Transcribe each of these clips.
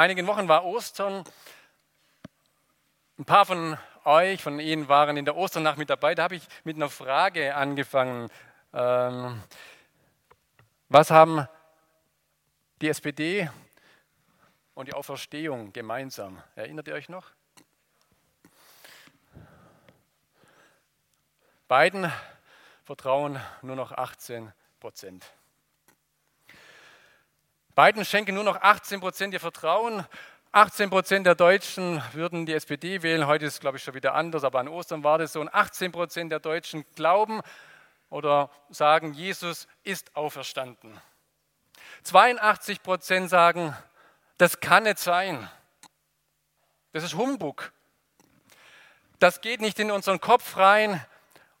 Einigen Wochen war Ostern. Ein paar von euch, von Ihnen waren in der Osternacht mit dabei. Da habe ich mit einer Frage angefangen. Ähm, was haben die SPD und die Auferstehung gemeinsam? Erinnert ihr euch noch? Beiden vertrauen nur noch 18 Prozent. Biden schenken nur noch 18 Prozent ihr Vertrauen. 18 Prozent der Deutschen würden die SPD wählen. Heute ist es, glaube ich, schon wieder anders, aber an Ostern war das so. Und 18 Prozent der Deutschen glauben oder sagen, Jesus ist auferstanden. 82 Prozent sagen, das kann nicht sein. Das ist Humbug. Das geht nicht in unseren Kopf rein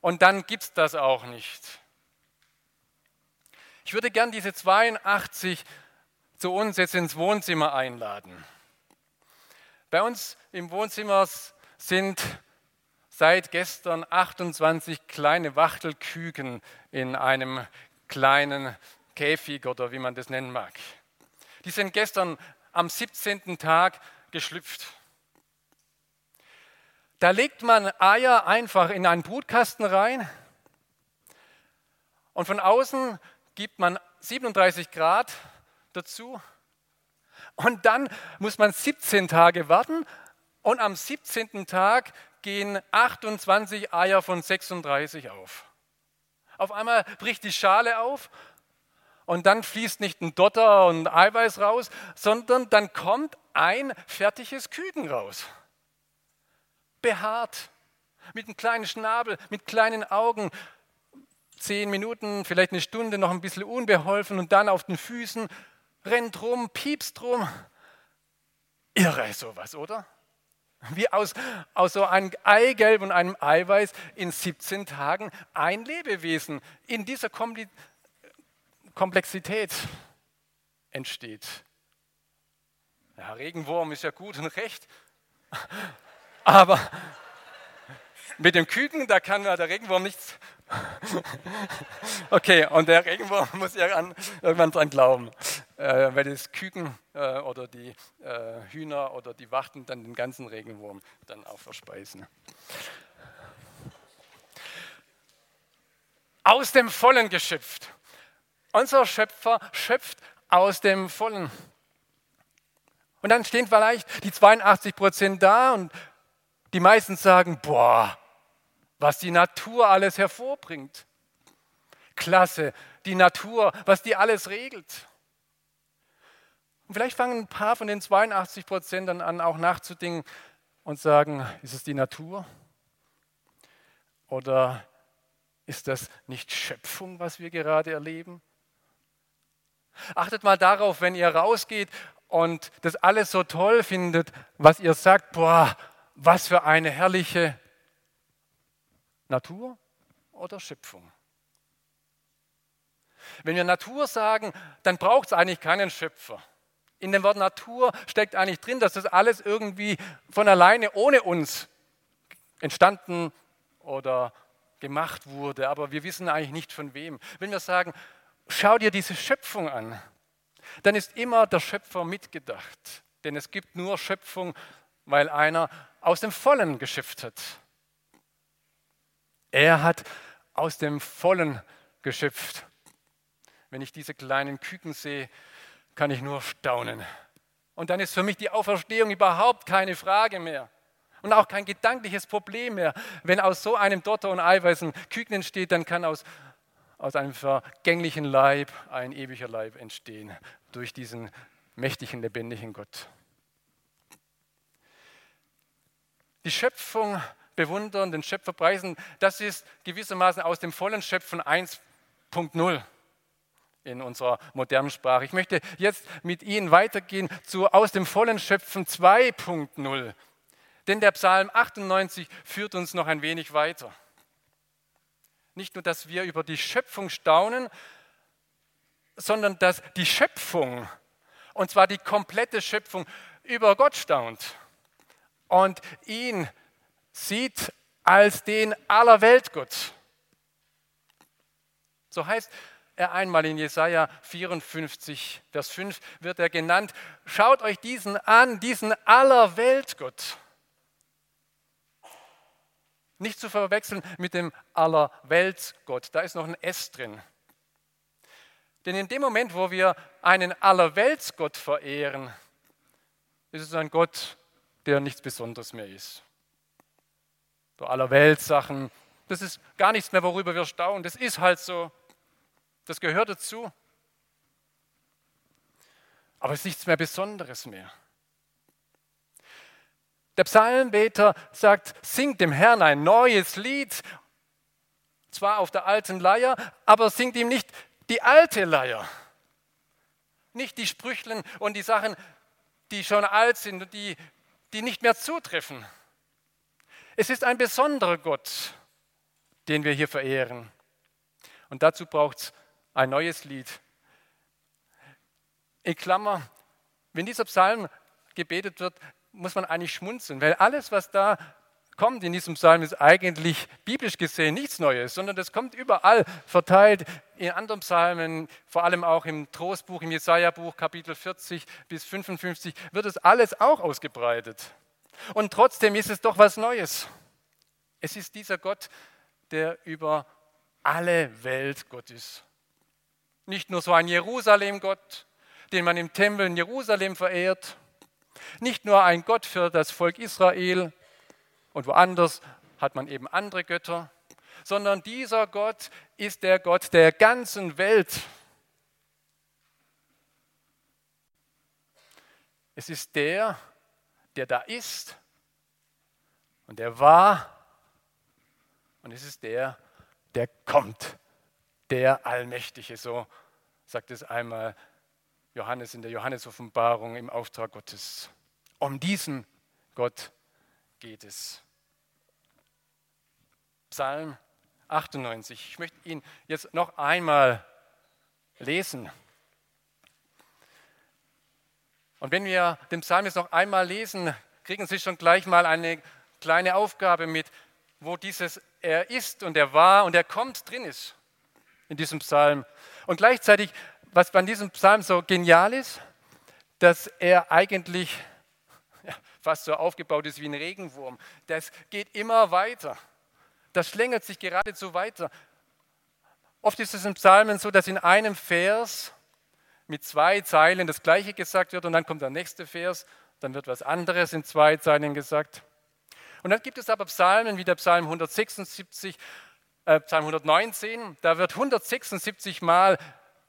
und dann gibt es das auch nicht. Ich würde gern diese 82 zu uns jetzt ins Wohnzimmer einladen. Bei uns im Wohnzimmer sind seit gestern 28 kleine Wachtelküken in einem kleinen Käfig oder wie man das nennen mag. Die sind gestern am 17. Tag geschlüpft. Da legt man Eier einfach in einen Brutkasten rein und von außen gibt man 37 Grad dazu. Und dann muss man 17 Tage warten und am 17. Tag gehen 28 Eier von 36 auf. Auf einmal bricht die Schale auf und dann fließt nicht ein Dotter und Eiweiß raus, sondern dann kommt ein fertiges Küken raus. Behaart, mit einem kleinen Schnabel, mit kleinen Augen, zehn Minuten, vielleicht eine Stunde noch ein bisschen unbeholfen und dann auf den Füßen rennt rum, piepst rum. Irre sowas, oder? Wie aus, aus so einem Eigelb und einem Eiweiß in 17 Tagen ein Lebewesen in dieser Komplexität entsteht. Ja, Regenwurm ist ja gut und recht, aber mit dem Küken, da kann der Regenwurm nichts Okay, und der Regenwurm muss ja an, irgendwann dran glauben, äh, weil das Küken äh, oder die äh, Hühner oder die Wachten dann den ganzen Regenwurm dann auch verspeisen. Aus dem Vollen geschöpft. Unser Schöpfer schöpft aus dem Vollen. Und dann stehen vielleicht die 82 Prozent da und die meisten sagen, boah, was die Natur alles hervorbringt. Klasse, die Natur, was die alles regelt. Und vielleicht fangen ein paar von den 82 Prozent dann an, auch nachzudenken und sagen, ist es die Natur? Oder ist das nicht Schöpfung, was wir gerade erleben? Achtet mal darauf, wenn ihr rausgeht und das alles so toll findet, was ihr sagt, boah, was für eine herrliche Natur oder Schöpfung? Wenn wir Natur sagen, dann braucht es eigentlich keinen Schöpfer. In dem Wort Natur steckt eigentlich drin, dass das alles irgendwie von alleine ohne uns entstanden oder gemacht wurde, aber wir wissen eigentlich nicht von wem. Wenn wir sagen, schau dir diese Schöpfung an, dann ist immer der Schöpfer mitgedacht. Denn es gibt nur Schöpfung, weil einer aus dem Vollen geschöpft hat. Er hat aus dem Vollen geschöpft. Wenn ich diese kleinen Küken sehe, kann ich nur staunen. Und dann ist für mich die Auferstehung überhaupt keine Frage mehr. Und auch kein gedankliches Problem mehr. Wenn aus so einem Dotter und Eiweiß ein Küken entsteht, dann kann aus, aus einem vergänglichen Leib ein ewiger Leib entstehen. Durch diesen mächtigen, lebendigen Gott. Die Schöpfung bewundern, den Schöpfer preisen, das ist gewissermaßen aus dem vollen Schöpfen 1.0. in unserer modernen Sprache. Ich möchte jetzt mit Ihnen weitergehen zu aus dem vollen Schöpfen 2.0. Denn der Psalm 98 führt uns noch ein wenig weiter. Nicht nur, dass wir über die Schöpfung staunen, sondern dass die Schöpfung, und zwar die komplette Schöpfung, über Gott staunt und ihn sieht als den Allerweltgott. So heißt er einmal in Jesaja 54, Vers 5 wird er genannt. Schaut euch diesen an, diesen Allerweltgott. Nicht zu verwechseln mit dem Allerweltsgott. Da ist noch ein S drin. Denn in dem Moment, wo wir einen Allerweltsgott verehren, ist es ein Gott, der nichts Besonderes mehr ist. So Allerweltssachen, das ist gar nichts mehr, worüber wir staunen. Das ist halt so. Das gehört dazu. Aber es ist nichts mehr Besonderes mehr. Der Psalmbeter sagt, singt dem Herrn ein neues Lied, zwar auf der alten Leier, aber singt ihm nicht die alte Leier. Nicht die Sprüchlen und die Sachen, die schon alt sind und die, die nicht mehr zutreffen. Es ist ein besonderer Gott, den wir hier verehren. Und dazu braucht es ein neues Lied. In Klammer, wenn dieser Psalm gebetet wird, muss man eigentlich schmunzeln, weil alles, was da kommt in diesem Psalm, ist eigentlich biblisch gesehen nichts Neues, sondern das kommt überall verteilt in anderen Psalmen, vor allem auch im Trostbuch, im Jesaja-Buch, Kapitel 40 bis 55, wird es alles auch ausgebreitet. Und trotzdem ist es doch was Neues. Es ist dieser Gott, der über alle Welt Gott ist. Nicht nur so ein Jerusalem-Gott, den man im Tempel in Jerusalem verehrt, nicht nur ein Gott für das Volk Israel und woanders hat man eben andere Götter, sondern dieser Gott ist der Gott der ganzen Welt. Es ist der, der da ist und der war und es ist der, der kommt, der Allmächtige, so sagt es einmal Johannes in der Johannes-Offenbarung im Auftrag Gottes. Um diesen Gott geht es. Psalm 98. Ich möchte ihn jetzt noch einmal lesen. Und wenn wir den Psalm jetzt noch einmal lesen, kriegen Sie schon gleich mal eine kleine Aufgabe mit, wo dieses Er ist und Er war und Er kommt drin ist in diesem Psalm. Und gleichzeitig was bei diesem Psalm so genial ist, dass er eigentlich fast so aufgebaut ist wie ein Regenwurm. Das geht immer weiter. Das schlängelt sich geradezu weiter. Oft ist es in Psalmen so, dass in einem Vers mit zwei Zeilen das Gleiche gesagt wird und dann kommt der nächste Vers, dann wird was anderes in zwei Zeilen gesagt. Und dann gibt es aber Psalmen wie der Psalm 176, äh, Psalm 119, da wird 176 Mal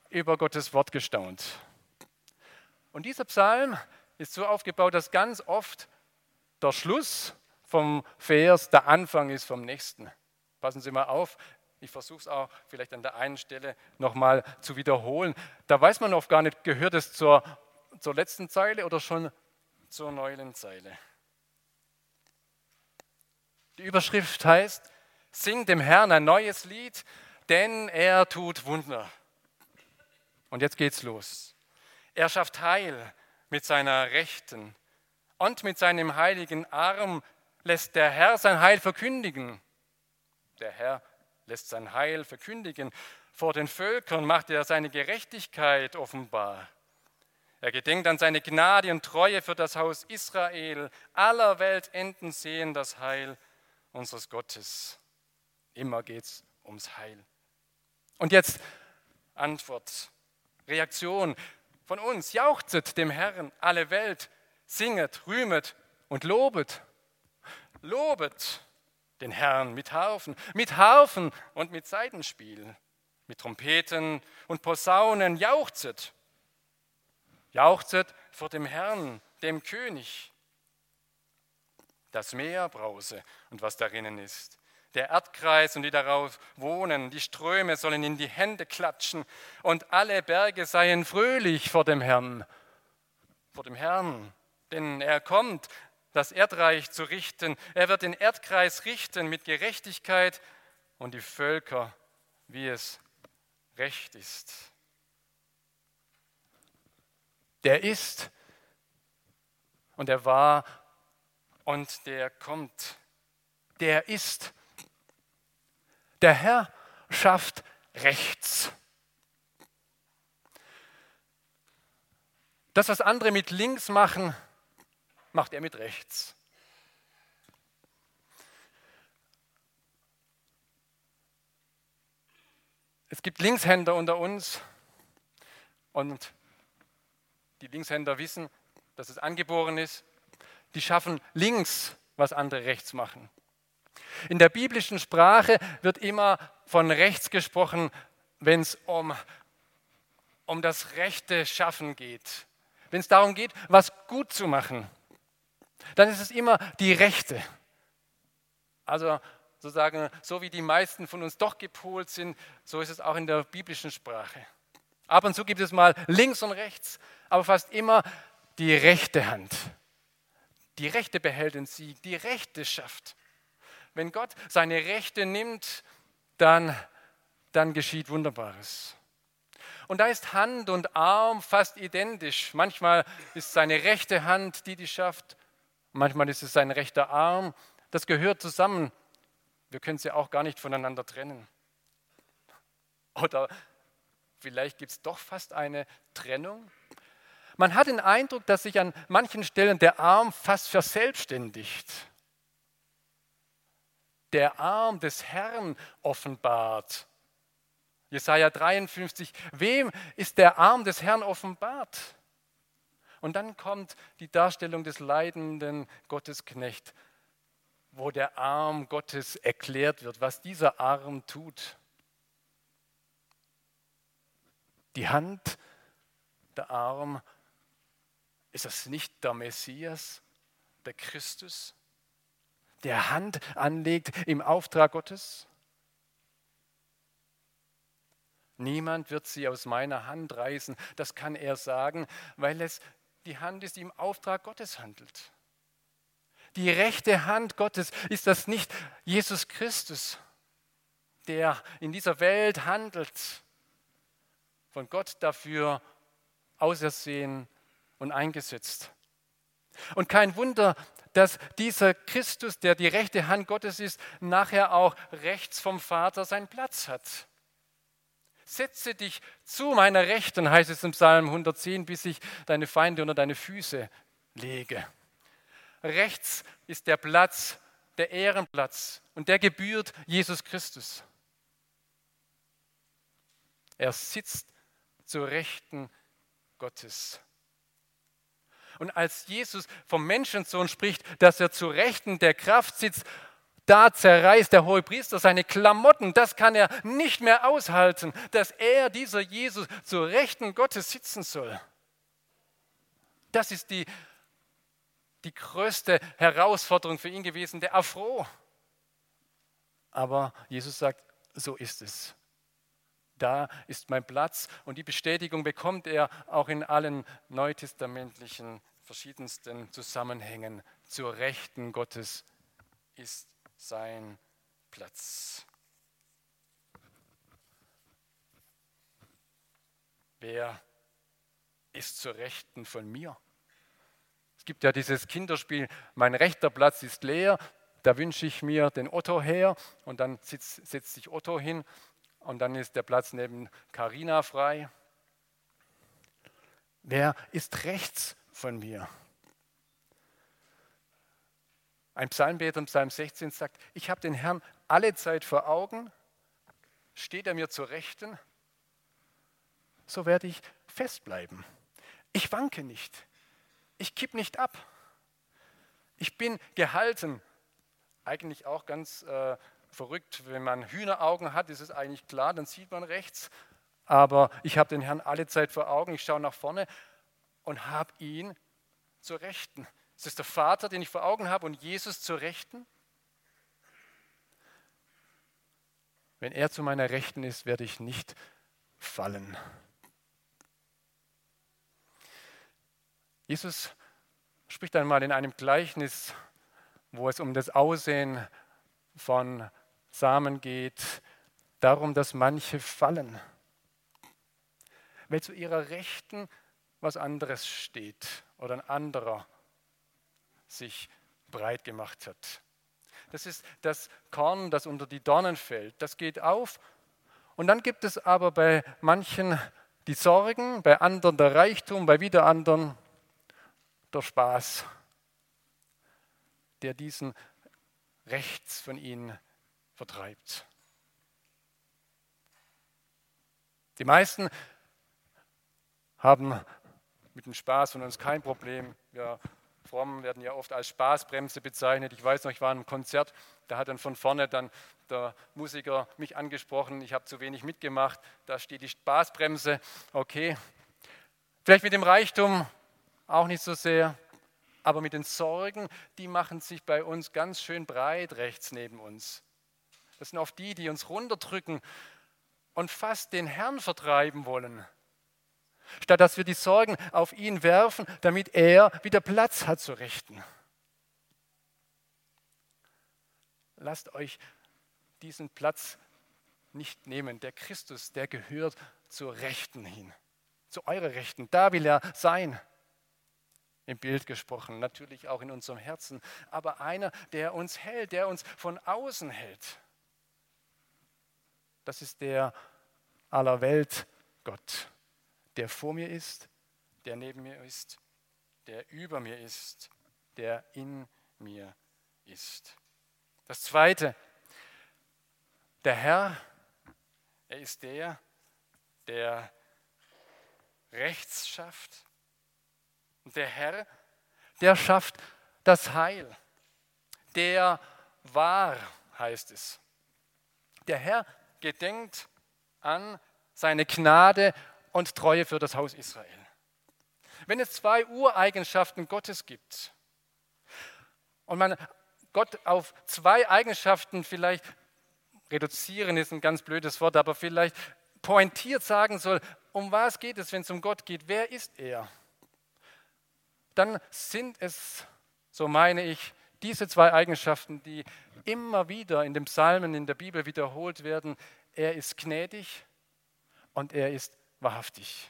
über Gottes Wort gestaunt. Und dieser Psalm ist so aufgebaut, dass ganz oft der Schluss vom Vers der Anfang ist vom nächsten. Passen Sie mal auf, ich versuche es auch vielleicht an der einen Stelle nochmal zu wiederholen. Da weiß man oft gar nicht, gehört es zur, zur letzten Zeile oder schon zur neuen Zeile. Die Überschrift heißt, Sing dem Herrn ein neues Lied, denn er tut Wunder. Und jetzt geht's los. Er schafft Heil mit seiner Rechten und mit seinem heiligen Arm lässt der Herr sein Heil verkündigen. Der Herr lässt sein Heil verkündigen. Vor den Völkern macht er seine Gerechtigkeit offenbar. Er gedenkt an seine Gnade und Treue für das Haus Israel. Aller Weltenden sehen das Heil unseres Gottes. Immer geht's ums Heil. Und jetzt Antwort. Reaktion von uns. Jauchzet dem Herrn alle Welt, singet, rühmet und lobet. Lobet den Herrn mit Harfen, mit Harfen und mit Seitenspiel, mit Trompeten und Posaunen. Jauchzet. Jauchzet vor dem Herrn, dem König. Das Meer brause und was darinnen ist, Der Erdkreis und die darauf wohnen, die Ströme sollen in die Hände klatschen und alle Berge seien fröhlich vor dem Herrn. Vor dem Herrn, denn er kommt, das Erdreich zu richten. Er wird den Erdkreis richten mit Gerechtigkeit und die Völker, wie es recht ist. Der ist und er war und der kommt. Der ist der Herr schafft rechts. Das, was andere mit links machen, macht er mit rechts. Es gibt Linkshänder unter uns und die Linkshänder wissen, dass es angeboren ist. Die schaffen links, was andere rechts machen. In der biblischen Sprache wird immer von rechts gesprochen, wenn es um, um das rechte Schaffen geht. Wenn es darum geht, was gut zu machen, dann ist es immer die rechte. Also sozusagen, so wie die meisten von uns doch gepolt sind, so ist es auch in der biblischen Sprache. Ab und zu gibt es mal links und rechts, aber fast immer die rechte Hand. Die rechte behält den Sieg, die rechte schafft. Wenn Gott seine Rechte nimmt, dann, dann geschieht Wunderbares. Und da ist Hand und Arm fast identisch. Manchmal ist seine rechte Hand die, die schafft. Manchmal ist es sein rechter Arm. Das gehört zusammen. Wir können sie auch gar nicht voneinander trennen. Oder vielleicht gibt es doch fast eine Trennung. Man hat den Eindruck, dass sich an manchen Stellen der Arm fast verselbstständigt der Arm des Herrn offenbart. Jesaja 53, wem ist der Arm des Herrn offenbart? Und dann kommt die Darstellung des leidenden Gottesknecht, wo der Arm Gottes erklärt wird, was dieser Arm tut. Die Hand, der Arm, ist das nicht der Messias, der Christus? der Hand anlegt im Auftrag Gottes? Niemand wird sie aus meiner Hand reißen. Das kann er sagen, weil es die Hand ist, die im Auftrag Gottes handelt. Die rechte Hand Gottes ist das nicht Jesus Christus, der in dieser Welt handelt, von Gott dafür ausersehen und eingesetzt. Und kein Wunder, dass dieser Christus, der die rechte Hand Gottes ist, nachher auch rechts vom Vater seinen Platz hat. Setze dich zu meiner Rechten, heißt es im Psalm 110, bis ich deine Feinde unter deine Füße lege. Rechts ist der Platz, der Ehrenplatz und der gebührt Jesus Christus. Er sitzt zur Rechten Gottes. Und als Jesus vom Menschensohn spricht, dass er zu Rechten der Kraft sitzt, da zerreißt der hohe Priester seine Klamotten. Das kann er nicht mehr aushalten, dass er, dieser Jesus, zu Rechten Gottes sitzen soll. Das ist die, die größte Herausforderung für ihn gewesen, der Afro. Aber Jesus sagt, so ist es. Da ist mein Platz und die Bestätigung bekommt er auch in allen neutestamentlichen verschiedensten Zusammenhängen zur Rechten Gottes ist sein Platz. Wer ist zur Rechten von mir? Es gibt ja dieses Kinderspiel, mein rechter Platz ist leer, da wünsche ich mir den Otto her und dann sitzt, setzt sich Otto hin und dann ist der Platz neben Karina frei. Wer ist rechts von mir. Ein Psalmbeter im Psalm 16 sagt, ich habe den Herrn alle Zeit vor Augen, steht er mir zur Rechten, so werde ich festbleiben. Ich wanke nicht, ich kipp nicht ab. Ich bin gehalten. Eigentlich auch ganz äh, verrückt, wenn man Hühneraugen hat, ist es eigentlich klar, dann sieht man rechts. Aber ich habe den Herrn alle Zeit vor Augen, ich schaue nach vorne und habe ihn zur Rechten. Es ist der Vater, den ich vor Augen habe und Jesus zur Rechten. Wenn er zu meiner Rechten ist, werde ich nicht fallen. Jesus spricht einmal in einem Gleichnis, wo es um das Aussehen von Samen geht, darum, dass manche fallen, weil zu ihrer Rechten was anderes steht oder ein anderer sich breit gemacht hat. Das ist das Korn, das unter die Dornen fällt. Das geht auf. Und dann gibt es aber bei manchen die Sorgen, bei anderen der Reichtum, bei wieder anderen der Spaß, der diesen rechts von ihnen vertreibt. Die meisten haben mit dem Spaß von uns kein Problem. Wir Frommen werden ja oft als Spaßbremse bezeichnet. Ich weiß noch, ich war in einem Konzert, da hat dann von vorne dann der Musiker mich angesprochen, ich habe zu wenig mitgemacht, da steht die Spaßbremse. Okay, vielleicht mit dem Reichtum auch nicht so sehr, aber mit den Sorgen, die machen sich bei uns ganz schön breit rechts neben uns. Das sind oft die, die uns runterdrücken und fast den Herrn vertreiben wollen statt dass wir die Sorgen auf ihn werfen, damit er wieder Platz hat zu richten. Lasst euch diesen Platz nicht nehmen. Der Christus, der gehört zur Rechten hin, zu eurer Rechten. Da will er sein. Im Bild gesprochen, natürlich auch in unserem Herzen, aber einer, der uns hält, der uns von außen hält. Das ist der aller Welt Gott der vor mir ist, der neben mir ist, der über mir ist, der in mir ist. Das Zweite, der Herr, er ist der, der Rechts schafft. Und der Herr, der schafft das Heil. Der wahr, heißt es. Der Herr gedenkt an seine Gnade und Treue für das Haus Israel. Wenn es zwei Ureigenschaften Gottes gibt und man Gott auf zwei Eigenschaften vielleicht reduzieren ist ein ganz blödes Wort, aber vielleicht pointiert sagen soll, um was geht es, wenn es um Gott geht, wer ist er? Dann sind es, so meine ich, diese zwei Eigenschaften, die immer wieder in den Psalmen in der Bibel wiederholt werden. Er ist gnädig und er ist wahrhaftig.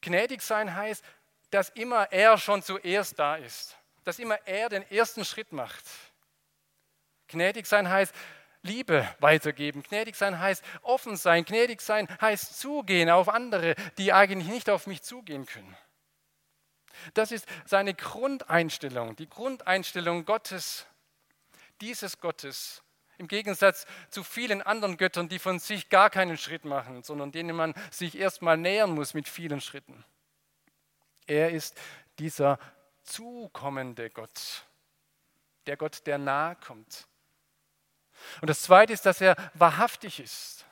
Gnädig sein heißt, dass immer er schon zuerst da ist, dass immer er den ersten Schritt macht. Gnädig sein heißt, Liebe weitergeben. Gnädig sein heißt offen sein. Gnädig sein heißt zugehen auf andere, die eigentlich nicht auf mich zugehen können. Das ist seine Grundeinstellung, die Grundeinstellung Gottes, dieses Gottes, im Gegensatz zu vielen anderen Göttern, die von sich gar keinen Schritt machen, sondern denen man sich erstmal nähern muss mit vielen Schritten. Er ist dieser zukommende Gott, der Gott, der nahe kommt. Und das Zweite ist, dass er wahrhaftig ist,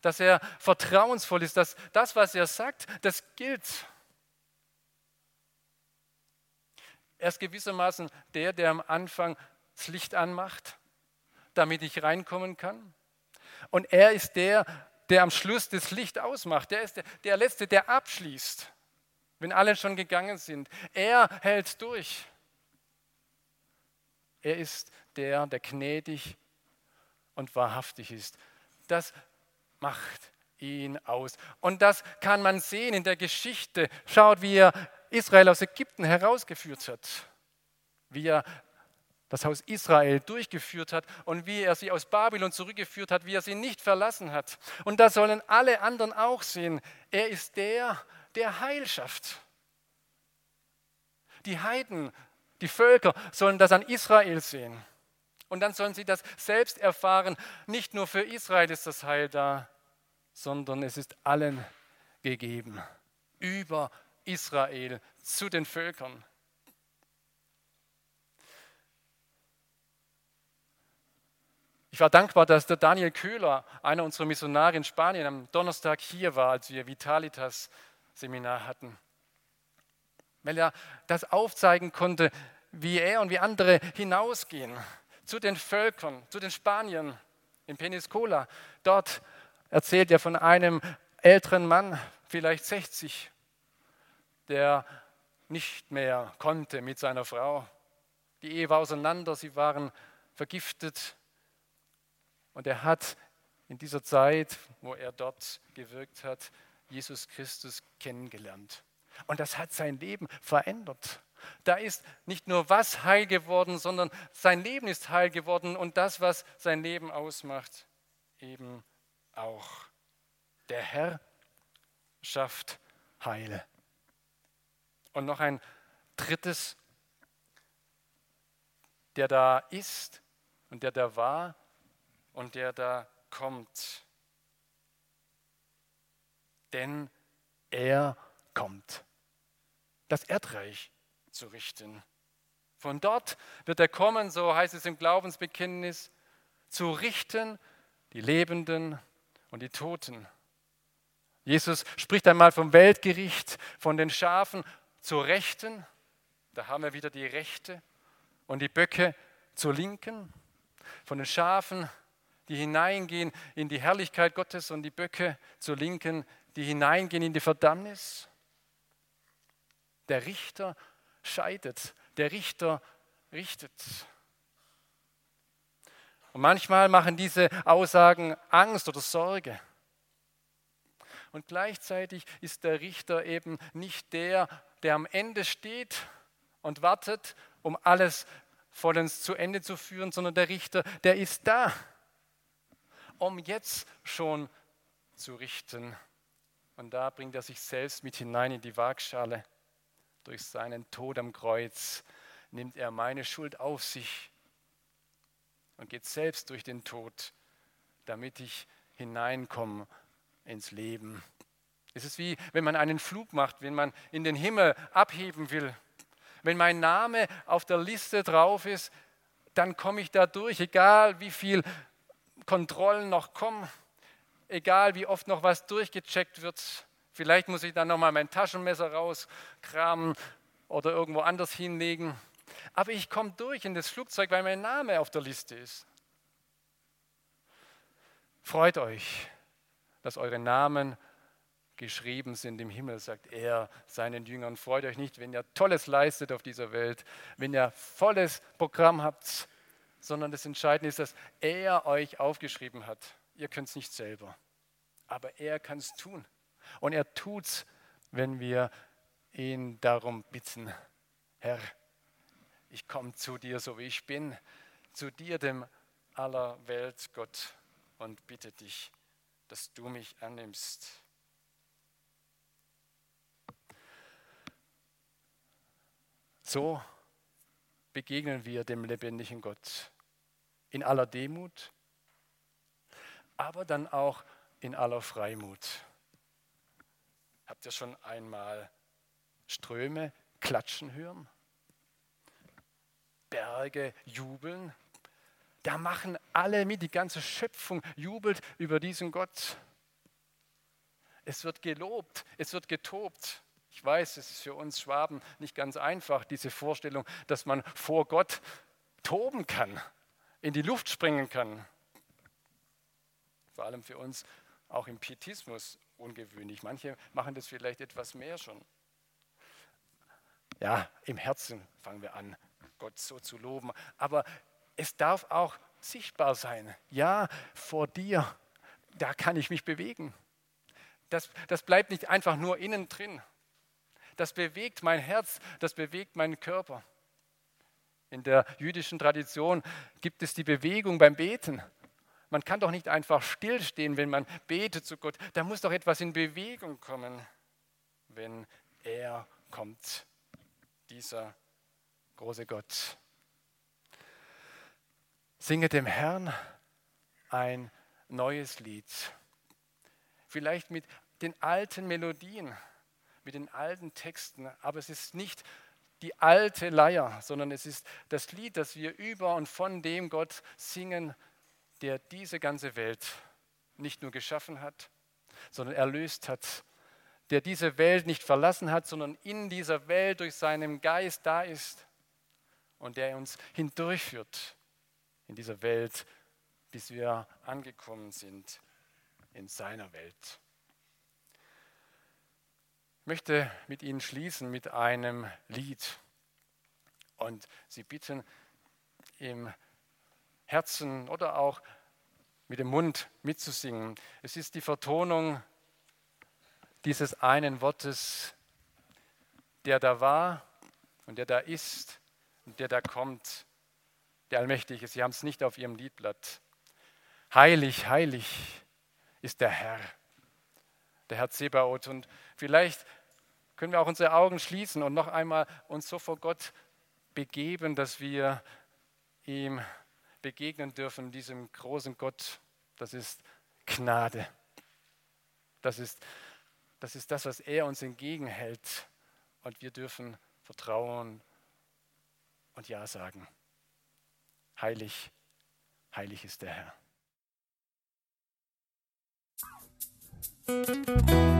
dass er vertrauensvoll ist, dass das, was er sagt, das gilt. Er ist gewissermaßen der, der am Anfang das Licht anmacht damit ich reinkommen kann. Und er ist der, der am Schluss das Licht ausmacht. Der ist der, der Letzte, der abschließt, wenn alle schon gegangen sind. Er hält durch. Er ist der, der gnädig und wahrhaftig ist. Das macht ihn aus. Und das kann man sehen in der Geschichte. Schaut, wie er Israel aus Ägypten herausgeführt hat, wie er das Haus Israel durchgeführt hat und wie er sie aus Babylon zurückgeführt hat, wie er sie nicht verlassen hat. Und da sollen alle anderen auch sehen, er ist der, der Heil schafft. Die Heiden, die Völker sollen das an Israel sehen. Und dann sollen sie das selbst erfahren. Nicht nur für Israel ist das Heil da, sondern es ist allen gegeben. Über Israel zu den Völkern. Ich war dankbar, dass der Daniel Köhler, einer unserer Missionare in Spanien, am Donnerstag hier war, als wir Vitalitas-Seminar hatten. Weil er das aufzeigen konnte, wie er und wie andere hinausgehen zu den Völkern, zu den Spaniern in Peniscola. Dort erzählt er von einem älteren Mann, vielleicht 60, der nicht mehr konnte mit seiner Frau. Die Ehe war auseinander, sie waren vergiftet. Und er hat in dieser Zeit, wo er dort gewirkt hat, Jesus Christus kennengelernt. Und das hat sein Leben verändert. Da ist nicht nur was heil geworden, sondern sein Leben ist heil geworden und das, was sein Leben ausmacht, eben auch. Der Herr schafft Heile. Und noch ein drittes, der da ist und der da war und der da kommt. Denn er kommt. Das Erdreich zu richten. Von dort wird er kommen, so heißt es im Glaubensbekenntnis, zu richten die Lebenden und die Toten. Jesus spricht einmal vom Weltgericht, von den Schafen zur Rechten, da haben wir wieder die Rechte, und die Böcke zur Linken, von den Schafen, die hineingehen in die Herrlichkeit Gottes und die Böcke zur Linken, die hineingehen in die Verdammnis. Der Richter scheidet, der Richter richtet. Und manchmal machen diese Aussagen Angst oder Sorge. Und gleichzeitig ist der Richter eben nicht der, der am Ende steht und wartet, um alles vollends zu Ende zu führen, sondern der Richter, der ist da, um jetzt schon zu richten. Und da bringt er sich selbst mit hinein in die Waagschale. Durch seinen Tod am Kreuz nimmt er meine Schuld auf sich und geht selbst durch den Tod, damit ich hineinkomme ins Leben. Es ist wie, wenn man einen Flug macht, wenn man in den Himmel abheben will. Wenn mein Name auf der Liste drauf ist, dann komme ich da durch, egal wie viel Kontrollen noch kommen, egal wie oft noch was durchgecheckt wird. Vielleicht muss ich dann nochmal mein Taschenmesser rauskramen oder irgendwo anders hinlegen. Aber ich komme durch in das Flugzeug, weil mein Name auf der Liste ist. Freut euch, dass eure Namen geschrieben sind im Himmel, sagt er seinen Jüngern. Freut euch nicht, wenn ihr Tolles leistet auf dieser Welt, wenn ihr volles Programm habt, sondern das Entscheidende ist, dass er euch aufgeschrieben hat. Ihr könnt es nicht selber, aber er kann es tun. Und er tut es, wenn wir ihn darum bitten. Herr, ich komme zu dir, so wie ich bin, zu dir, dem aller Welt Gott, und bitte dich, dass du mich annimmst. So begegnen wir dem lebendigen Gott in aller Demut, aber dann auch in aller Freimut. Habt ihr schon einmal Ströme klatschen hören? Berge jubeln? Da machen alle mit, die ganze Schöpfung jubelt über diesen Gott. Es wird gelobt, es wird getobt. Ich weiß, es ist für uns Schwaben nicht ganz einfach, diese Vorstellung, dass man vor Gott toben kann, in die Luft springen kann. Vor allem für uns auch im Pietismus ungewöhnlich. Manche machen das vielleicht etwas mehr schon. Ja, im Herzen fangen wir an, Gott so zu loben. Aber es darf auch sichtbar sein. Ja, vor dir, da kann ich mich bewegen. Das, das bleibt nicht einfach nur innen drin. Das bewegt mein Herz, das bewegt meinen Körper. In der jüdischen Tradition gibt es die Bewegung beim Beten. Man kann doch nicht einfach stillstehen, wenn man betet zu Gott. Da muss doch etwas in Bewegung kommen, wenn er kommt, dieser große Gott. Singe dem Herrn ein neues Lied. Vielleicht mit den alten Melodien, mit den alten Texten, aber es ist nicht die alte Leier, sondern es ist das Lied, das wir über und von dem Gott singen, der diese ganze Welt nicht nur geschaffen hat, sondern erlöst hat, der diese Welt nicht verlassen hat, sondern in dieser Welt durch seinen Geist da ist und der uns hindurchführt in dieser Welt, bis wir angekommen sind in seiner Welt. Ich möchte mit Ihnen schließen mit einem Lied und Sie bitten, im Herzen oder auch mit dem Mund mitzusingen. Es ist die Vertonung dieses einen Wortes, der da war und der da ist und der da kommt, der Allmächtige. Sie haben es nicht auf Ihrem Liedblatt. Heilig, heilig ist der Herr, der Herr Zebaoth. Und vielleicht können wir auch unsere Augen schließen und noch einmal uns so vor Gott begeben, dass wir ihm begegnen dürfen, diesem großen Gott. Das ist Gnade. Das ist, das ist das, was er uns entgegenhält. Und wir dürfen vertrauen und Ja sagen. Heilig, heilig ist der Herr.